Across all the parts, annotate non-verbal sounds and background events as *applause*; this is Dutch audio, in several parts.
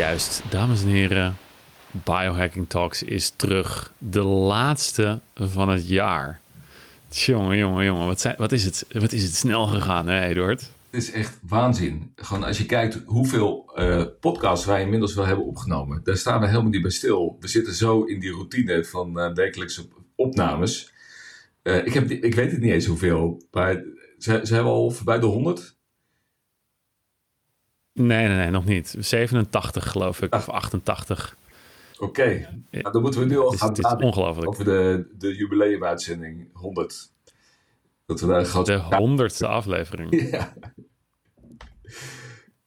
Juist, dames en heren, Biohacking Talks is terug. De laatste van het jaar. Jongen, jongen, jongen, wat, wat, is, het, wat is het snel gegaan, hè, Eduard? Het is echt waanzin. Gewoon als je kijkt hoeveel uh, podcasts wij inmiddels wel hebben opgenomen, daar staan we helemaal niet bij stil. We zitten zo in die routine van uh, wekelijkse opnames. Uh, ik, heb, ik weet het niet eens hoeveel, maar ze, ze hebben al voorbij de 100. Nee, nee, nee, nog niet. 87 geloof ik, of 88. Oké, okay. nou, dan moeten we nu al gaan praten ongelooflijk. over de, de jubileumuitzending 100. Dat we daar gaan... De honderdste aflevering. *laughs* ja.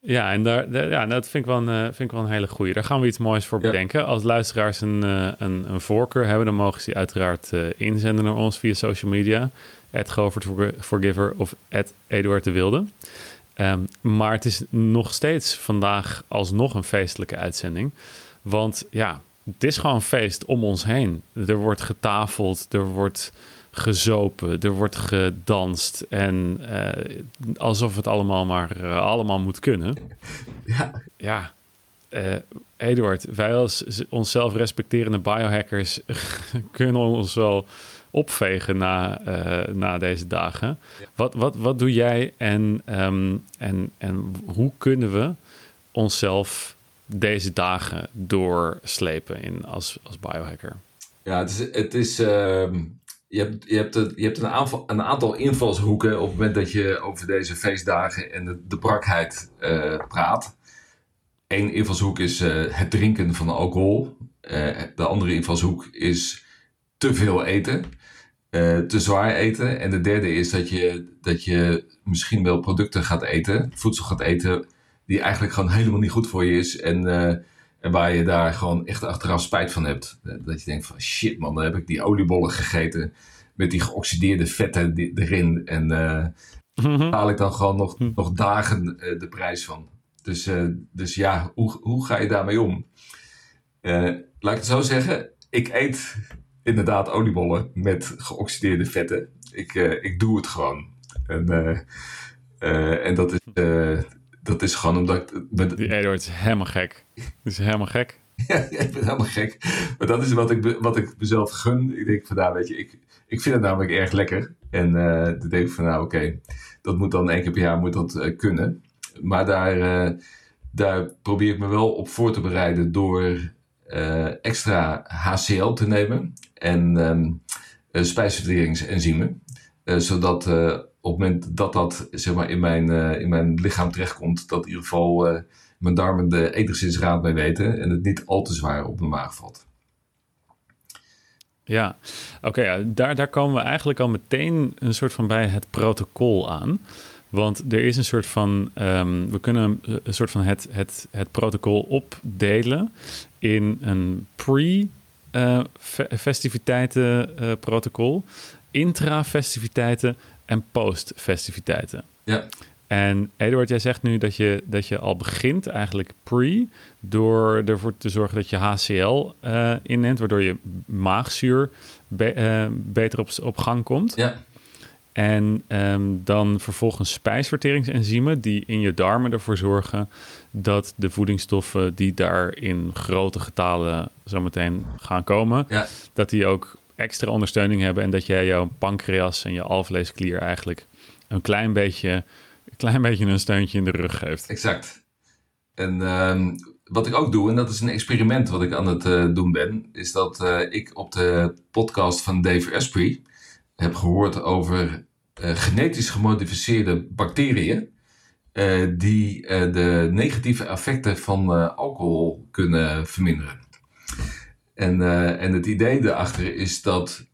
Ja, en daar, daar, ja, dat vind ik, wel een, eh, vind ik wel een hele goede. Daar gaan we iets moois voor bedenken. Als luisteraars een, eh, een, een, voorkeur hebben, dan mogen ze die uiteraard uh, inzenden naar ons via social media. At Govert Forgiver of at Eduard de Wilde. Um, maar het is nog steeds vandaag alsnog een feestelijke uitzending. Want ja, het is gewoon feest om ons heen. Er wordt getafeld, er wordt gezopen, er wordt gedanst. En uh, alsof het allemaal maar uh, allemaal moet kunnen. Ja. Ja. Uh, Eduard, wij als onszelf respecterende biohackers *laughs* kunnen ons wel opvegen na, uh, na deze dagen. Wat, wat, wat doe jij en, um, en, en hoe kunnen we onszelf deze dagen doorslepen in als, als biohacker? Ja, het is. Het is uh, je hebt, je hebt, je hebt een, aanval, een aantal invalshoeken op het moment dat je over deze feestdagen en de, de brakheid uh, praat. Eén invalshoek is uh, het drinken van alcohol. De andere invalshoek is te veel eten. Uh, te zwaar eten. En de derde is dat je, dat je misschien wel producten gaat eten, voedsel gaat eten, die eigenlijk gewoon helemaal niet goed voor je is. En, uh, en waar je daar gewoon echt achteraf spijt van hebt. Dat je denkt van shit man, dan heb ik die oliebollen gegeten met die geoxideerde vetten die, erin. En uh, mm haal ik dan gewoon nog, nog dagen de prijs van. Dus, dus ja, hoe, hoe ga je daarmee om? laat ik het zo zeggen, ik eet inderdaad oliebollen met geoxideerde vetten. Ik, uh, ik doe het gewoon. En, uh, uh, en dat, is, dat is gewoon omdat ik... Met... Die is helemaal gek. is helemaal gek. ja, ik ben helemaal gek. Maar dat is wat ik, wat ik mezelf gun. Ik denk van nou, weet je, ik, ik vind het namelijk erg lekker. En dan denk ik van nou, oké, okay, dat moet dan één keer per jaar moet dat, kunnen. Maar daar, daar probeer ik me wel op voor te bereiden door extra HCl te nemen en um, spijsverteringsenzymen. Uh, zodat op het moment dat dat zeg maar, in, mijn, in mijn lichaam terechtkomt, dat in ieder geval mijn darmen er enigszins raad mee weten en het niet al te zwaar op mijn maag valt. Ja, oké, daar, daar komen we eigenlijk al meteen een soort van bij het protocol aan. Want er is een soort van, um, we kunnen een soort van het, het, het protocol opdelen in een pre-festiviteiten-protocol, uh, intra-festiviteiten en post-festiviteiten. Ja. En Eduard, jij zegt nu dat je, dat je al begint eigenlijk pre, door ervoor te zorgen dat je HCl uh, inneemt, waardoor je maagzuur be, uh, beter op, op gang komt. Ja. En um, dan vervolgens spijsverteringsenzymen die in je darmen ervoor zorgen dat de voedingsstoffen die daar in grote getalen zometeen gaan komen, ja. dat die ook extra ondersteuning hebben en dat jij jouw pancreas en je alvleesklier eigenlijk een klein beetje, een klein beetje een steuntje in de rug geeft. Exact. En um, wat ik ook doe, en dat is een experiment wat ik aan het uh, doen ben, is dat uh, ik op de podcast van Dave Asprey heb gehoord over genetisch gemodificeerde bacteriën. Uh, die uh, de negatieve effecten van alcohol kunnen verminderen. En, en het idee daarachter is dat.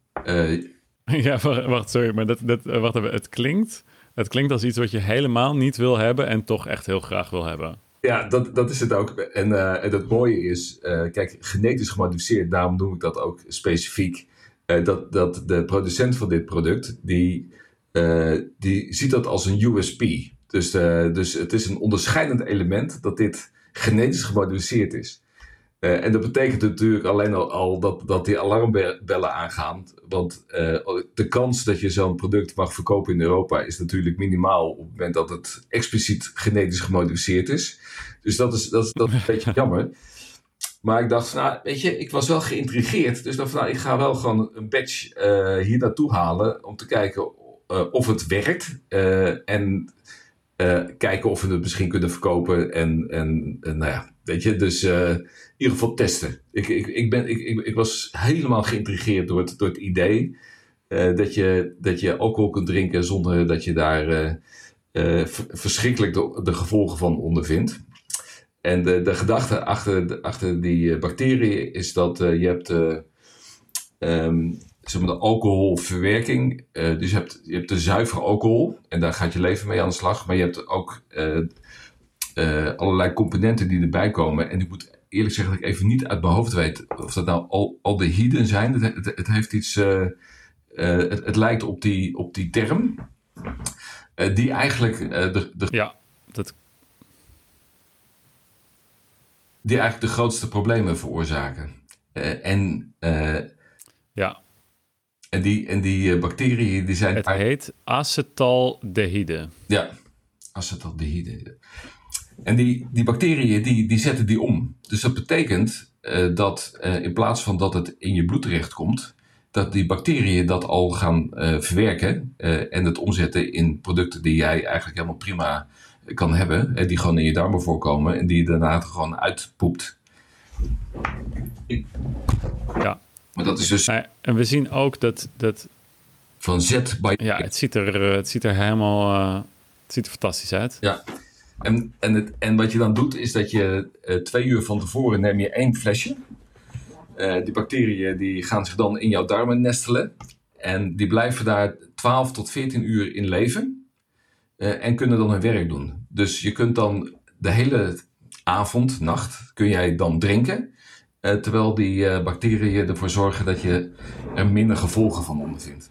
ja, wacht, sorry, maar dat, dat, wacht even. Het klinkt, het klinkt als iets wat je helemaal niet wil hebben en toch echt heel graag wil hebben. Ja, dat, dat is het ook. En, en het mooie is, kijk, genetisch gemodificeerd, daarom noem ik dat ook specifiek. dat, dat de producent van dit product, die uh, die ziet dat als een USP. Dus, uh, dus het is een onderscheidend element dat dit genetisch gemodificeerd is. Uh, en dat betekent natuurlijk alleen al, al, dat, dat die alarmbellen aangaan. Want de kans dat je zo'n product mag verkopen in Europa is natuurlijk minimaal op het moment dat het expliciet genetisch gemodificeerd is. Dus dat is, dat is, dat is een beetje *laughs* jammer. Maar ik dacht van, nou, weet je, ik was wel geïntrigeerd. Dus dacht van, nou, ik ga wel gewoon een badge uh, hier naartoe halen om te kijken of het werkt. en kijken of we het misschien kunnen verkopen. En, en, nou ja, weet je, dus ieder geval testen. Ik, ik, ik, ben, ik, ik, ik was helemaal geïntrigeerd door het, door het idee dat, je, dat je alcohol kunt drinken zonder dat je daar verschrikkelijk de, gevolgen van ondervindt. En de, de gedachte achter, achter die bacteriën is dat je hebt um, zeg maar de alcoholverwerking. dus je hebt, je hebt de zuivere alcohol en daar gaat je leven mee aan de slag. Maar je hebt ook allerlei componenten die erbij komen. En die moet eerlijk zeggen dat ik even niet uit mijn hoofd weet of dat nou al, aldehyden zijn. Het, het, het heeft iets, het, het, lijkt op die, op die term, die eigenlijk de, de, ja, dat... die eigenlijk de grootste problemen veroorzaken. en ja. En die, en die bacteriën die zijn. Het heet acetaldehyde. Ja, acetaldehyde. En die, die bacteriën die, die zetten die om. Dus dat betekent uh, dat uh, in plaats van dat het in je bloed terechtkomt, dat die bacteriën dat al gaan uh, verwerken en het omzetten in producten die jij eigenlijk helemaal prima kan hebben. En die gewoon in je darmen voorkomen en die je daarna gewoon uitpoept. Ja. Maar dat is dus. En we zien ook dat. dat van Z bij. Ja, het ziet er, het ziet er helemaal. het ziet er fantastisch uit. Ja. En, en, het, en wat je dan doet, is dat je uh, twee uur van tevoren neem je één flesje. Uh, die bacteriën die gaan zich dan in jouw darmen nestelen. En die blijven daar 12 tot 14 uur in leven. Uh, en kunnen dan hun werk doen. Dus je kunt dan de hele avond, nacht, kun jij dan drinken. Terwijl die bacteriën ervoor zorgen dat je er minder gevolgen van ondervindt.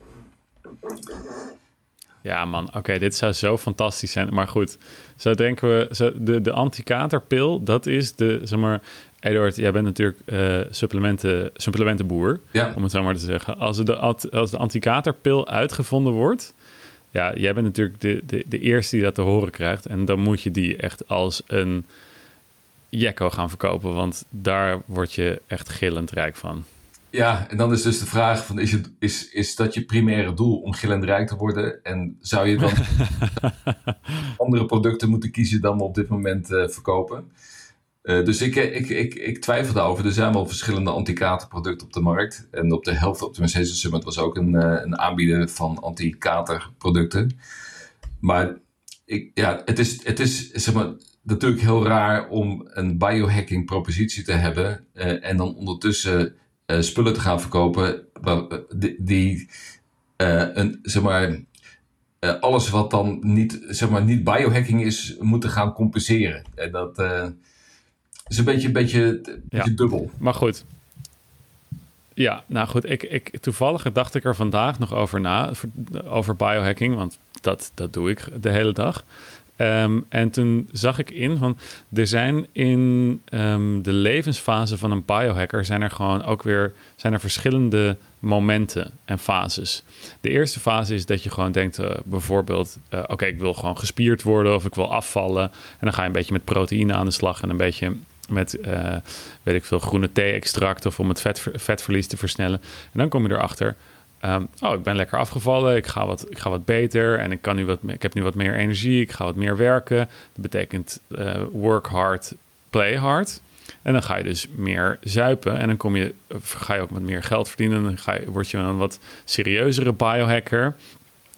Ja, man. Oké, dit zou zo fantastisch zijn. Maar goed, zo denken we. Zo, de, de anti-katerpil, dat is de, zeg maar. Eduard, jij bent natuurlijk uh, supplementen, supplementenboer, ja. om het zo maar te zeggen. Als de, als de anti-katerpil uitgevonden wordt, ja, jij bent natuurlijk de, de, de eerste die dat te horen krijgt. En dan moet je die echt als een jekko gaan verkopen, want daar word je echt gillend rijk van. Ja, en dan is dus de vraag: van, is, het, is, is dat je primaire doel om gillend rijk te worden? En zou je dan *laughs* andere producten moeten kiezen dan we op dit moment uh, verkopen? Uh, dus ik, ik, ik, ik twijfel daarover. Er zijn wel verschillende anti-katerproducten op de markt. En op de Health Optimization Summit was ook een, uh, een aanbieder van anti-katerproducten. Maar ik, ja, het is, het is zeg maar, natuurlijk heel raar om een biohacking propositie te hebben. en dan ondertussen uh, spullen te gaan verkopen die, die een, zeg maar, uh, alles wat dan niet, zeg maar, niet biohacking is, moeten gaan compenseren. En dat is een beetje, een beetje, een ja. beetje dubbel. Maar goed. Ja, nou goed, ik, ik, toevallig dacht ik er vandaag nog over na, over biohacking, want dat, dat doe ik de hele dag. Um, en toen zag ik in van er zijn in um, de levensfase van een biohacker zijn er gewoon ook weer zijn er verschillende momenten en fases. De eerste fase is dat je gewoon denkt, uh, bijvoorbeeld, uh, oké, ik wil gewoon gespierd worden of ik wil afvallen. En dan ga je een beetje met proteïne aan de slag en een beetje met, uh, weet ik veel, groene thee-extract of om het vet, vetverlies te versnellen. En dan kom je erachter, Um, oh, ik ben lekker afgevallen, ik ga, wat, ik ga wat beter en ik, kan nu wat, ik heb nu wat meer energie, ik ga wat meer werken. Dat betekent uh, work hard, play hard. En dan ga je dus meer zuipen en dan kom je, ga je ook wat meer geld verdienen. Dan ga je, word je een wat serieuzere biohacker.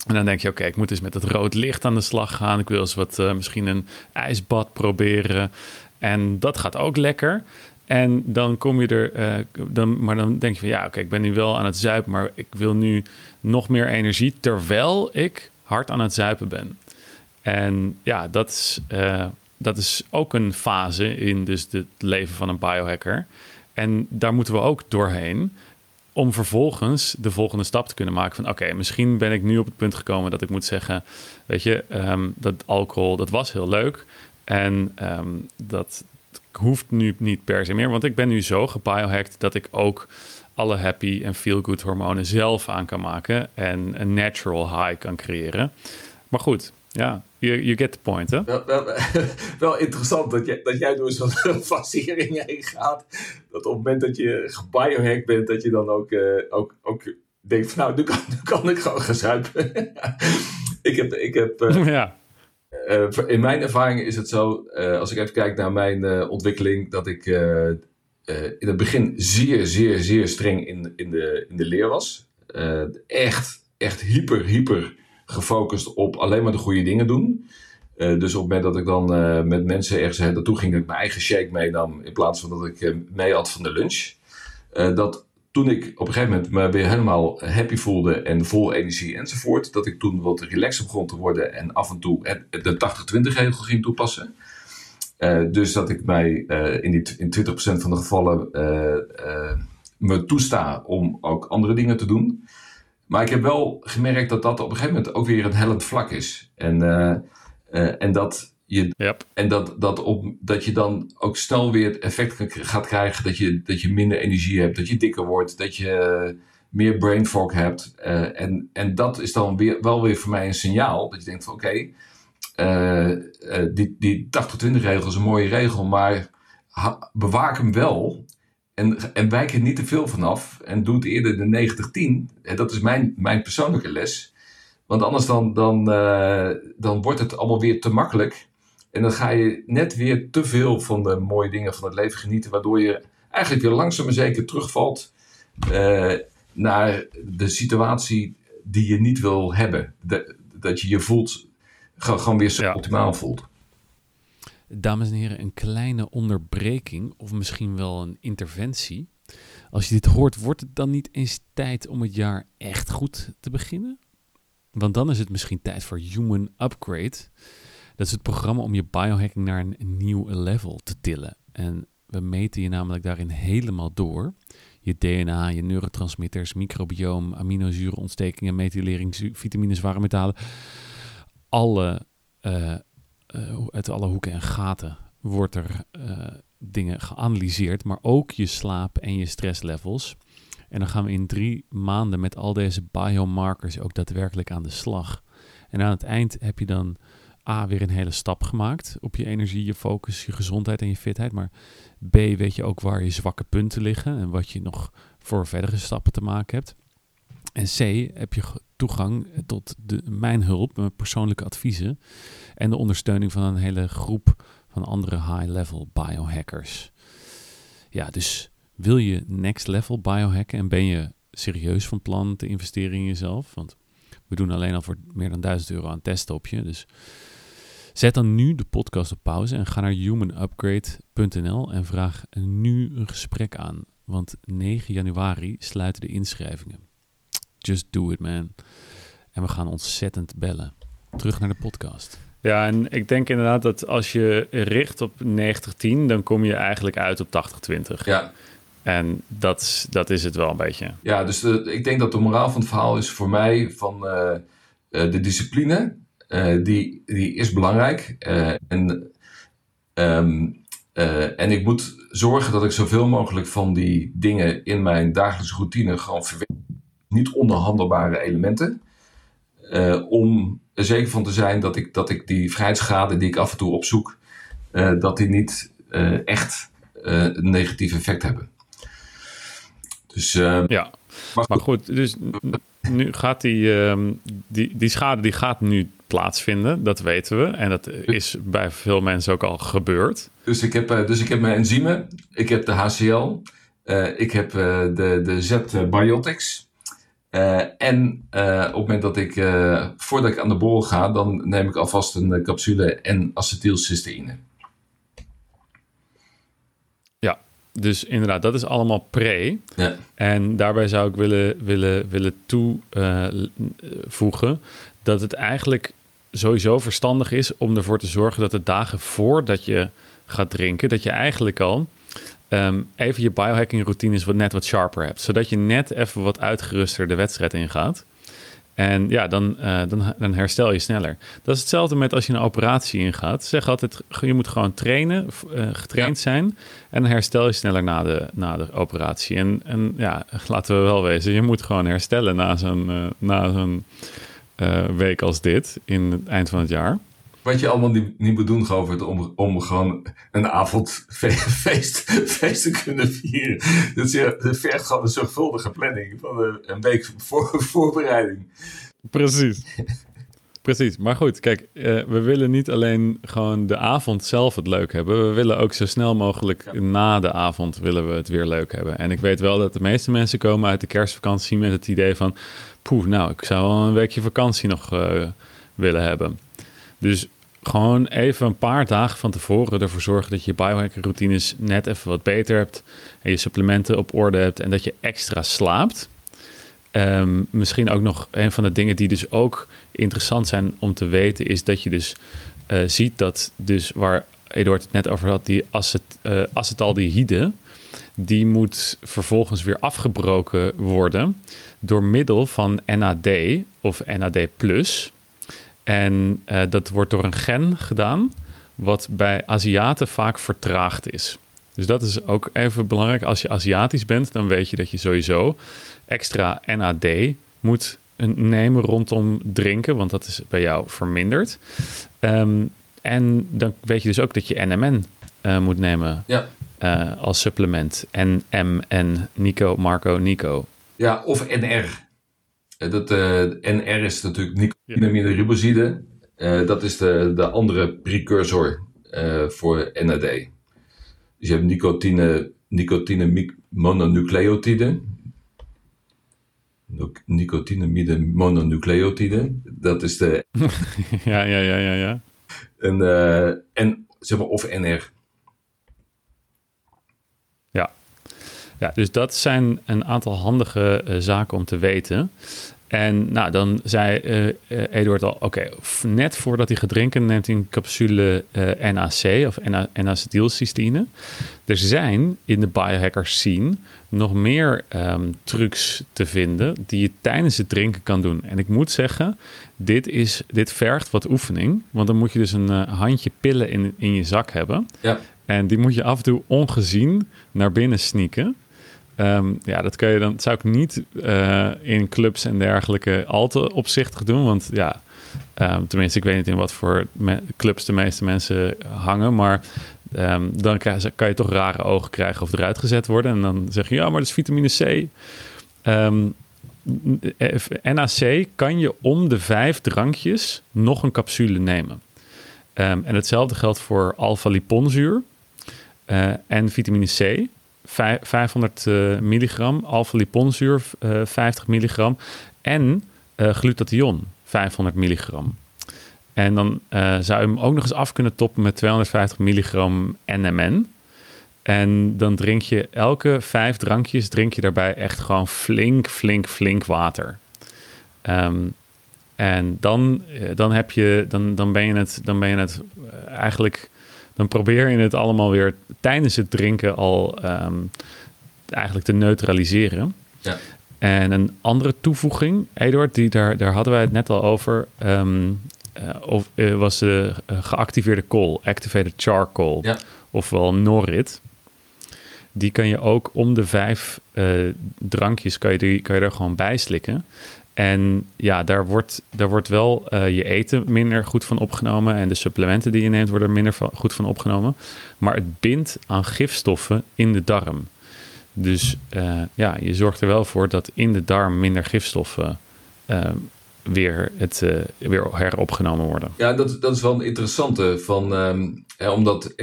En dan denk je, oké, ik moet eens met het rood licht aan de slag gaan. Ik wil eens wat, uh, misschien een ijsbad proberen. En dat gaat ook lekker. En dan kom je er, uh, dan, maar dan denk je van ja, oké, ik ben nu wel aan het zuipen, maar ik wil nu nog meer energie terwijl ik hard aan het zuipen ben. En ja, dat is, uh, dat is ook een fase in dus het leven van een biohacker. En daar moeten we ook doorheen om vervolgens de volgende stap te kunnen maken van oké, misschien ben ik nu op het punt gekomen dat ik moet zeggen, weet je, um, dat alcohol, dat was heel leuk. En um, dat, hoeft nu niet per se meer, want ik ben nu zo gebiohacked dat ik ook alle happy en feel-good hormonen zelf aan kan maken en een natural high kan creëren. Maar goed, ja, you, you get the point, hè? Wel, wel, *laughs* wel interessant dat jij, dat jij door zo'n *laughs* fasering heen gaat. Dat op het moment dat je gebiohacked bent, dat je dan ook, uh, ook, ook denkt van nou, nu kan, nu kan ik gewoon gaan zuipen. *laughs* ik heb, ik heb uh, ja. Uh, in mijn ervaring is het zo, als ik even kijk naar mijn ontwikkeling, dat ik in het begin zeer, zeer, zeer streng in, in, de, in de leer was. echt, echt hyper, hyper gefocust op alleen maar de goede dingen doen. Dus op het moment dat ik dan met mensen ergens naartoe ging, dat ik mijn eigen shake meenam in plaats van dat ik mee had van de lunch. dat toen ik op een gegeven moment me weer helemaal happy voelde en vol energie enzovoort, dat ik toen wat relaxer begon te worden en af en toe de 80-20 regel ging toepassen. dus dat ik mij in, die, in 20% van de gevallen me toesta om ook andere dingen te doen. Maar ik heb wel gemerkt dat dat op een gegeven moment ook weer een hellend vlak is. En, en, dat, je, yep. en dat, dat, op, dat je dan ook snel weer het effect gaat krijgen dat je, dat je minder energie hebt, dat je dikker wordt, dat je meer brain fog hebt. Uh, en, en dat is dan weer, wel weer voor mij een signaal dat je denkt van oké, okay, die, die 80-20 regel is een mooie regel, maar bewaak hem wel en, en wijk er niet te veel vanaf en doe het eerder de 90-10. Dat is mijn, mijn persoonlijke les. Want anders dan, dan, dan wordt het allemaal weer te makkelijk. En dan ga je net weer te veel van de mooie dingen van het leven genieten. Waardoor je eigenlijk weer langzaam maar zeker terugvalt uh, naar de situatie die je niet wil hebben. De, dat je je voelt, gewoon weer zo ja. optimaal voelt. Dames en heren, een kleine onderbreking of misschien wel een interventie. Als je dit hoort, wordt het dan niet eens tijd om het jaar echt goed te beginnen? Want dan is het misschien tijd voor Human Upgrade. Dat is het programma om je biohacking naar een nieuw level te tillen. En we meten je namelijk daarin helemaal door. Je DNA, je neurotransmitters, microbioom, aminozurenontstekingen, methylerings, vitamines, zware metalen. Alle uh, uh, uit alle hoeken en gaten wordt er uh, dingen geanalyseerd, maar ook je slaap en je stresslevels. En dan gaan we in drie maanden met al deze biomarkers ook daadwerkelijk aan de slag. En aan het eind heb je dan A, weer een hele stap gemaakt op je energie, je focus, je gezondheid en je fitheid. Maar B, weet je ook waar je zwakke punten liggen en wat je nog voor verdere stappen te maken hebt. En C, heb je toegang tot de, mijn hulp, mijn persoonlijke adviezen en de ondersteuning van een hele groep van andere high-level biohackers. Ja, dus wil je next level biohacken en ben je serieus van plan te investeren in jezelf? Want we doen alleen al voor meer dan 1000 euro aan testen op je. Dus zet dan nu de podcast op pauze en ga naar humanupgrade.nl en vraag nu een gesprek aan. Want 9 januari sluiten de inschrijvingen. Just do it, man. En we gaan ontzettend bellen. Terug naar de podcast. Ja, en ik denk inderdaad dat als je richt op 90-10, dan kom je eigenlijk uit op 80-20. Ja. En dat dat is het wel een beetje. Ja, dus ik denk dat de moraal van het verhaal is voor mij van uh, de discipline, uh, die, die is belangrijk. En, um, en ik moet zorgen dat ik zoveel mogelijk van die dingen in mijn dagelijkse routine gewoon verwerk. Niet onderhandelbare elementen. om er zeker van te zijn dat ik, dat ik die vrijheidsgraden die ik af en toe opzoek, dat die niet echt een negatief effect hebben. Dus, ja, maar, maar goed, dus nu gaat die, ehm, die, die schade die gaat nu plaatsvinden, dat weten we. En dat is bij veel mensen ook al gebeurd. Dus ik heb, dus ik heb mijn enzymen, ik heb de HCL, ik heb de, de Z-Biotics. En op het moment dat ik, voordat ik aan de borrel ga, dan neem ik alvast een capsule en acetylcysteïne. Ja, dus inderdaad, dat is allemaal pre. Ja. En daarbij zou ik willen, willen, willen toevoegen dat het eigenlijk sowieso verstandig is om ervoor te zorgen dat de dagen voordat je gaat drinken, dat je eigenlijk al um, even je biohacking routines wat net wat sharper hebt. Zodat je net even wat uitgeruster de wedstrijd ingaat. En ja, dan, uh, dan, dan herstel je sneller. Dat is hetzelfde met als je een operatie ingaat. Zeg altijd, je moet gewoon trainen, uh, getraind zijn. En dan herstel je sneller na de, na de operatie. En, en ja, *laughs* laten we wel wezen, je moet gewoon herstellen na zo'n uh, na zo'n week als dit in het eind van het jaar. Wat je allemaal niet, niet moet doen, Govert, om, om gewoon een avondfeest feest te kunnen vieren. Dat, dat vergt gewoon een zorgvuldige planning van een, een week voor, *laughs* voorbereiding. Precies. Precies, maar goed, kijk, uh, we willen niet alleen gewoon de avond zelf het leuk hebben. We willen ook zo snel mogelijk ja. na de avond willen we het weer leuk hebben. En ik weet wel dat de meeste mensen komen uit de kerstvakantie met het idee van... poeh, nou, ik zou wel een weekje vakantie nog uh, willen hebben. Dus gewoon even een paar dagen van tevoren ervoor zorgen dat je biohacking routines net even wat beter hebt. En je supplementen op orde hebt en dat je extra slaapt. Um, misschien ook nog een van de dingen die dus ook interessant zijn om te weten, is dat je dus uh, ziet dat dus waar Eduard het net over had, die acet, uh, acetaldehyde, die moet vervolgens weer afgebroken worden door middel van NAD of NAD+. En uh, dat wordt door een gen gedaan, wat bij Aziaten vaak vertraagd is. Dus dat is ook even belangrijk. Als je Aziatisch bent, dan weet je dat je sowieso extra NAD moet nemen rondom drinken, want dat is bij jou verminderd. Um, en dan weet je dus ook dat je NMN uh, moet nemen ja. uh, als supplement. NMN, Nico, Marco, Nico. Ja, of NR. Dat, uh, NR is natuurlijk nicotinamide riboside. Uh, dat is de, de andere precursor uh, voor NAD. Dus je hebt nicotine, nicotine mononucleotide. Nicotinamide mononucleotide. Dat is de. *laughs* ja, ja, ja, ja, ja. En, en zeg maar, of NR. Ja, dus dat zijn een aantal handige uh, zaken om te weten. En nou, dan zei uh, uh, Eduard al, oké, okay, net voordat hij gaat drinken neemt hij een capsule NAC of N-acetylcysteïne. Er zijn in de biohacker scene nog meer um, trucs te vinden die je tijdens het drinken kan doen. En ik moet zeggen, dit, is, dit vergt wat oefening, want dan moet je dus een handje pillen in, in je zak hebben. Ja. En die moet je af en toe ongezien naar binnen sneaken. Um, ja, dat kan je dan, zou ik niet uh, in clubs en dergelijke al te opzichtig doen. Want ja, um, tenminste, ik weet niet in wat voor clubs de meeste mensen hangen. Maar um, dan kan, je toch rare ogen krijgen of eruit gezet worden. En dan zeg je, ja, maar dat is vitamine C. NAC kan je om de vijf drankjes nog een capsule nemen. en hetzelfde geldt voor alpha-liponzuur uh, en vitamine C. 500 uh, milligram, alpha-liponzuur uh, 50 milligram en uh, glutathion 500 milligram. En dan zou je hem ook nog eens af kunnen toppen met 250 milligram NMN. En dan drink je elke vijf drankjes, drink je daarbij echt gewoon flink, flink, flink water. Um, en dan, dan, heb je, dan, dan ben je het, dan ben je het eigenlijk dan probeer je het allemaal weer tijdens het drinken al um, eigenlijk te neutraliseren. Ja. En een andere toevoeging, Eduard, die daar, daar hadden wij het net al over, um, uh, of, uh, was de uh, geactiveerde kool, activated charcoal, ja. ofwel Norit. Die kan je ook om de vijf drankjes, kan je, die, kan je er gewoon bij slikken. En ja, daar wordt, daar wordt wel uh, je eten minder goed van opgenomen. En de supplementen die je neemt worden er minder goed van opgenomen. Maar het bindt aan gifstoffen in de darm. Dus uh, ja, je zorgt er wel voor dat in de darm minder gifstoffen uh, weer, het, weer heropgenomen worden. Ja, dat, dat is wel een interessante. Van, um, hè, omdat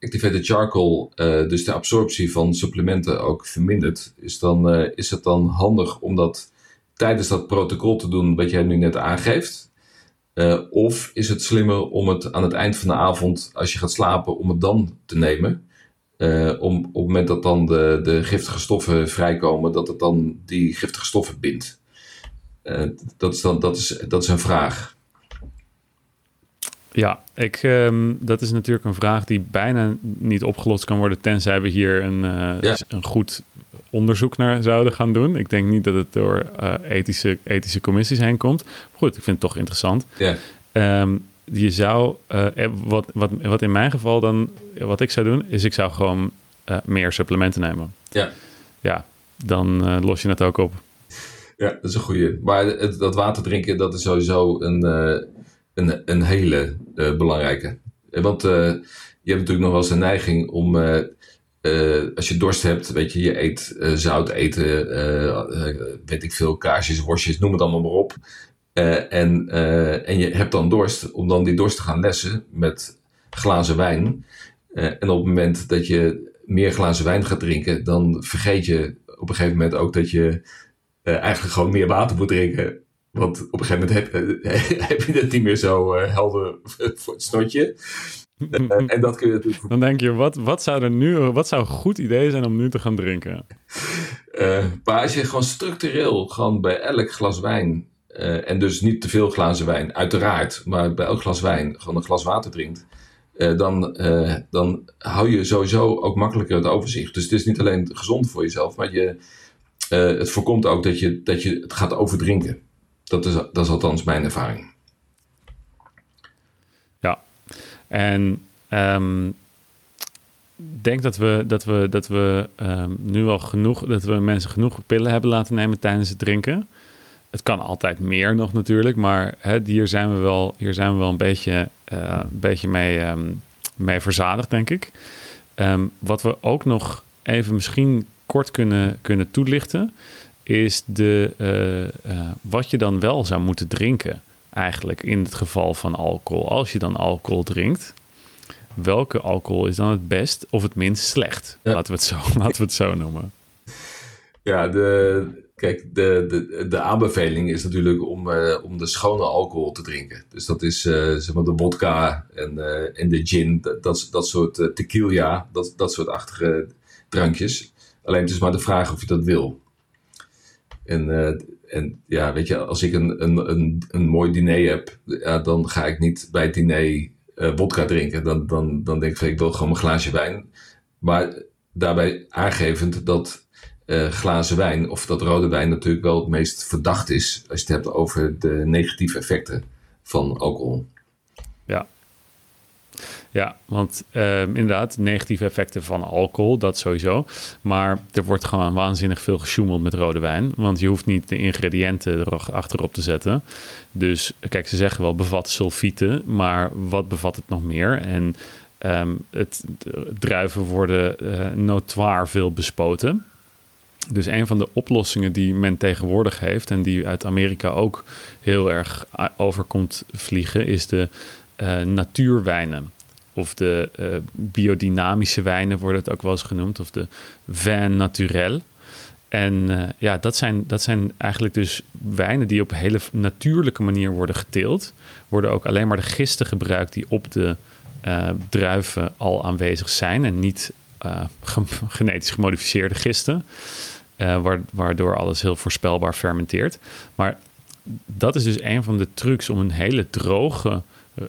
activated charcoal dus de absorptie van supplementen ook vermindert. Is, dan, is het dan handig om dat tijdens dat protocol te doen wat jij nu net aangeeft? Uh, of is het slimmer om het aan het eind van de avond, als je gaat slapen, om het dan te nemen? Uh, om op het moment dat dan de, de giftige stoffen vrijkomen, dat het dan die giftige stoffen bindt. Uh, dat, is dan, dat, is, dat is een vraag. Ja, ik, ehm, dat is natuurlijk een vraag die bijna niet opgelost kan worden, tenzij we hier een, uh, een goed onderzoek naar zouden gaan doen. Ik denk niet dat het door uh, ethische, ethische commissies heen komt. goed, ik vind het toch interessant. Ja. Um, je zou, uh, wat, wat, wat in mijn geval dan, wat ik zou doen, is ik zou gewoon meer supplementen nemen. Ja. Ja, dan los je het ook op. Ja, dat is een goede. Maar het, dat water drinken, dat is sowieso een, een, hele belangrijke. Want je hebt natuurlijk nog wel eens een neiging om als je dorst hebt, weet je, je eet zout eten, weet ik veel, kaarsjes, worstjes, noem het allemaal maar op. en, en je hebt dan dorst, om dan die dorst te gaan lessen met glazen wijn. en op het moment dat je meer glazen wijn gaat drinken, dan vergeet je op een gegeven moment ook dat je eigenlijk gewoon meer water moet drinken. Want op een gegeven moment heb, *laughs* heb je het niet meer zo helder voor het snotje. en dat kun je natuurlijk... *laughs* Dan denk je, wat, wat, zou er nu, wat zou een goed idee zijn om nu te gaan drinken? Uh, maar als je gewoon structureel, gewoon bij elk glas wijn, uh, en dus niet te veel glazen wijn, uiteraard, maar bij elk glas wijn gewoon een glas water drinkt, uh, dan, dan hou je sowieso ook makkelijker het overzicht. Dus het is niet alleen gezond voor jezelf, maar je, het voorkomt ook dat je, dat je het gaat overdrinken. Dat is, dat is althans mijn ervaring. En um, denk dat we, dat we, dat we um, nu al genoeg, dat we mensen genoeg pillen hebben laten nemen tijdens het drinken. Het kan altijd meer nog natuurlijk, maar hè, hier, zijn we wel, hier zijn we wel een beetje, uh, een beetje mee, um, mee verzadigd, denk ik. wat we ook nog even misschien kort kunnen, kunnen toelichten, is de, uh, uh, wat je dan wel zou moeten drinken eigenlijk in het geval van alcohol. Als je dan alcohol drinkt, welke alcohol is dan het best of het minst slecht? Laten, we het zo, *laughs* laten we het zo noemen. Ja, de, kijk, de, de, de aanbeveling is natuurlijk om, uh, om de schone alcohol te drinken. Dus dat is zeg maar de vodka en, en de gin, dat, dat, dat soort tequila, dat, dat soort achtige drankjes. Alleen het is maar de vraag of je dat wil. En en ja, weet je, als ik een, een, een, een mooi diner heb, ja, dan ga ik niet bij het diner vodka drinken. Dan, dan, dan denk ik van ik wil gewoon een glaasje wijn. Maar daarbij aangevend dat uh, glazen wijn, of dat rode wijn natuurlijk wel het meest verdacht is als je het hebt over de negatieve effecten van alcohol. Ja, want uh, inderdaad, negatieve effecten van alcohol, dat sowieso. Maar er wordt gewoon waanzinnig veel gesjoemeld met rode wijn. Want je hoeft niet de ingrediënten erachterop te zetten. Dus kijk, ze zeggen wel bevat sulfieten, maar wat bevat het nog meer? En um, het, druiven worden uh, veel bespoten. Dus een van de oplossingen die men tegenwoordig heeft en die uit Amerika ook heel erg overkomt vliegen, is de uh, natuurwijnen of de uh, biodynamische wijnen worden het ook wel eens genoemd, of de vin naturel. En uh, ja, dat zijn, dat zijn eigenlijk dus wijnen die op een hele natuurlijke manier worden geteeld. Worden ook alleen maar de gisten gebruikt die op de uh, druiven al aanwezig zijn en niet *laughs* genetisch gemodificeerde gisten. waardoor alles heel voorspelbaar fermenteert. Maar dat is dus een van de trucs om een hele droge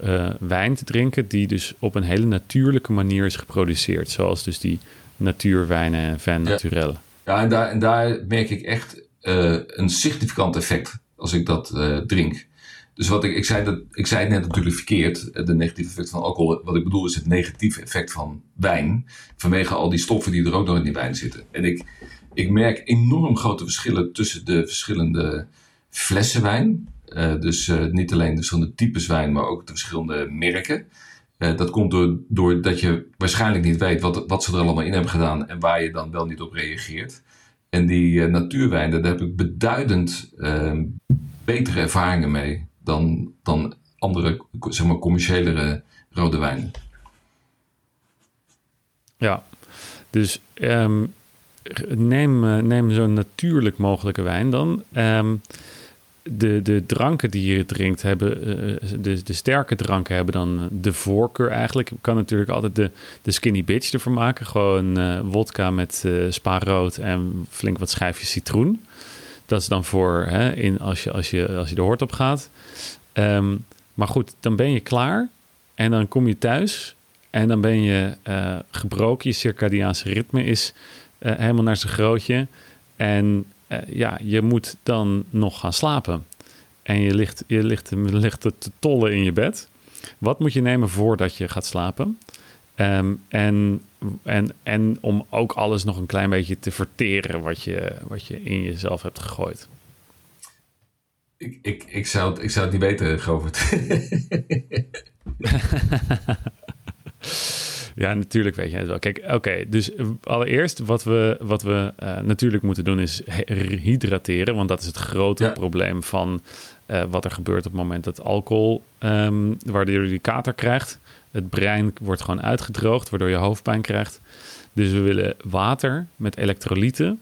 uh, wijn te drinken, die dus op een hele natuurlijke manier is geproduceerd. Zoals dus die natuurwijnen en vin naturel. Ja, en, daar, en daar merk ik echt uh, een significant effect als ik dat uh, drink. Dus wat ik, ik, zei dat, ik zei het net natuurlijk verkeerd, de negatieve effect van alcohol. Wat ik bedoel is het negatieve effect van wijn. Vanwege al die stoffen die er ook nog in die wijn zitten. En ik, ik merk enorm grote verschillen tussen de verschillende flessen wijn. Uh, dus uh, niet alleen de verschillende types wijn, maar ook de verschillende merken. Uh, dat komt door, doordat je waarschijnlijk niet weet wat, wat ze er allemaal in hebben gedaan en waar je dan wel niet op reageert. En die natuurwijnen, daar heb ik beduidend ehm, betere ervaringen mee dan, dan andere, zeg maar, commerciëlere rode wijnen. Ja, dus um, neem, neem zo natuurlijk mogelijke wijn dan. Um, de, de dranken die je drinkt hebben, uh, de, de sterke dranken hebben dan de voorkeur eigenlijk. Kan natuurlijk altijd de, de skinny bitch ervan maken. Gewoon uh, wodka met uh, spa rood en flink wat schijfjes citroen. Dat is dan voor hè, in, als, je, als, je, als je de hoort op gaat. Um, maar goed, dan ben je klaar. En dan kom je thuis en dan ben je gebroken. Je circadiaanse ritme is helemaal naar zijn grootje. En ja, je moet dan nog gaan slapen. En je ligt, je ligt, ligt te tollen in je bed. Wat moet je nemen voordat je gaat slapen? Um, en, en, en om ook alles nog een klein beetje te verteren wat je, wat je in jezelf hebt gegooid. Ik, ik, ik, zou, het, ik zou het niet weten, Govert. *laughs* *laughs* ja, natuurlijk weet je het wel. Kijk, oké, dus allereerst wat we, wat we uh, natuurlijk moeten doen is hydrateren. Want dat is het grote ja. probleem van uh, wat er gebeurt op het moment dat alcohol, um, waardoor je die kater krijgt. Het brein wordt gewoon uitgedroogd, waardoor je hoofdpijn krijgt. Dus we willen water met elektrolyten.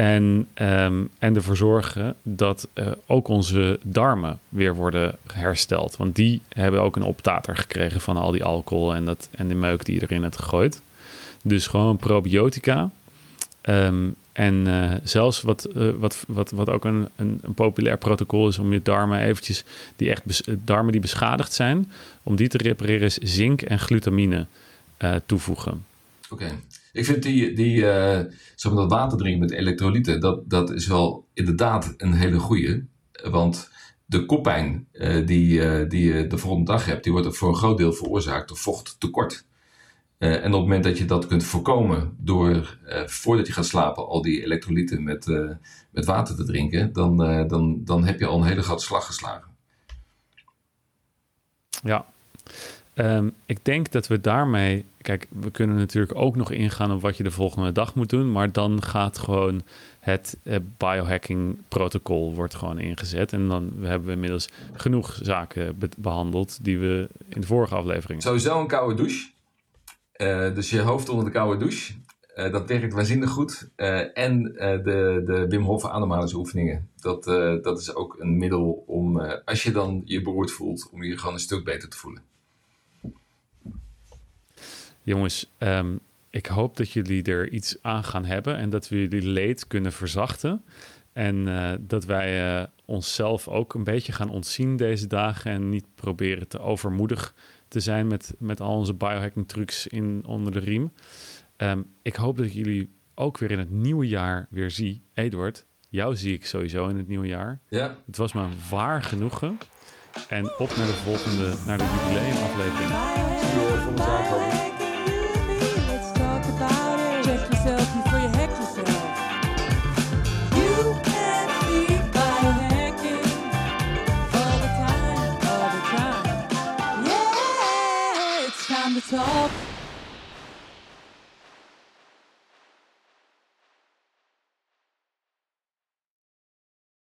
En, um, en ervoor zorgen dat uh, ook onze darmen weer worden hersteld. Want die hebben ook een optater gekregen van al die alcohol en, dat, en de meuk die je erin hebt gegooid. Dus gewoon probiotica. Um, en uh, zelfs wat, uh, wat, wat, wat ook een, een, een, populair protocol is om je darmen eventjes, die echt darmen die beschadigd zijn, om die te repareren is zink en glutamine toevoegen. Oké. Ik vind die, die uh, zeg maar dat water drinken met elektrolyten, dat, dat is wel inderdaad een hele goeie. Want de koppijn uh, die, uh, die je de volgende dag hebt, die wordt voor een groot deel veroorzaakt door vochttekort. Uh, en op het moment dat je dat kunt voorkomen door voordat je gaat slapen al die elektrolyten met, met water te drinken, dan, dan, dan heb je al een hele grote slag geslagen. Ja, Um, ik denk dat we daarmee. Kijk, we kunnen natuurlijk ook nog ingaan op wat je de volgende dag moet doen. Maar dan gaat gewoon het uh, biohacking protocol wordt gewoon ingezet. En dan hebben we inmiddels genoeg zaken be behandeld die we in de vorige aflevering. Sowieso een koude douche. Uh, dus je hoofd onder de koude douche. Uh, dat werkt waanzinnig goed. en de, de Wim Hof ademhalingsoefeningen. Dat, dat is ook een middel om, als je dan je beroerd voelt, om je gewoon een stuk beter te voelen. Jongens, um, ik hoop dat jullie er iets aan gaan hebben en dat we jullie leed kunnen verzachten. En uh, dat wij uh, onszelf ook een beetje gaan ontzien deze dagen en niet proberen te overmoedig te zijn met, met al onze biohacking trucs in, onder de riem. Um, ik hoop dat ik jullie ook weer in het nieuwe jaar weer zie. Eduard, jou zie ik sowieso in het nieuwe jaar. Ja. Het was me waar genoegen. En op naar de volgende, naar de jubileumaflevering.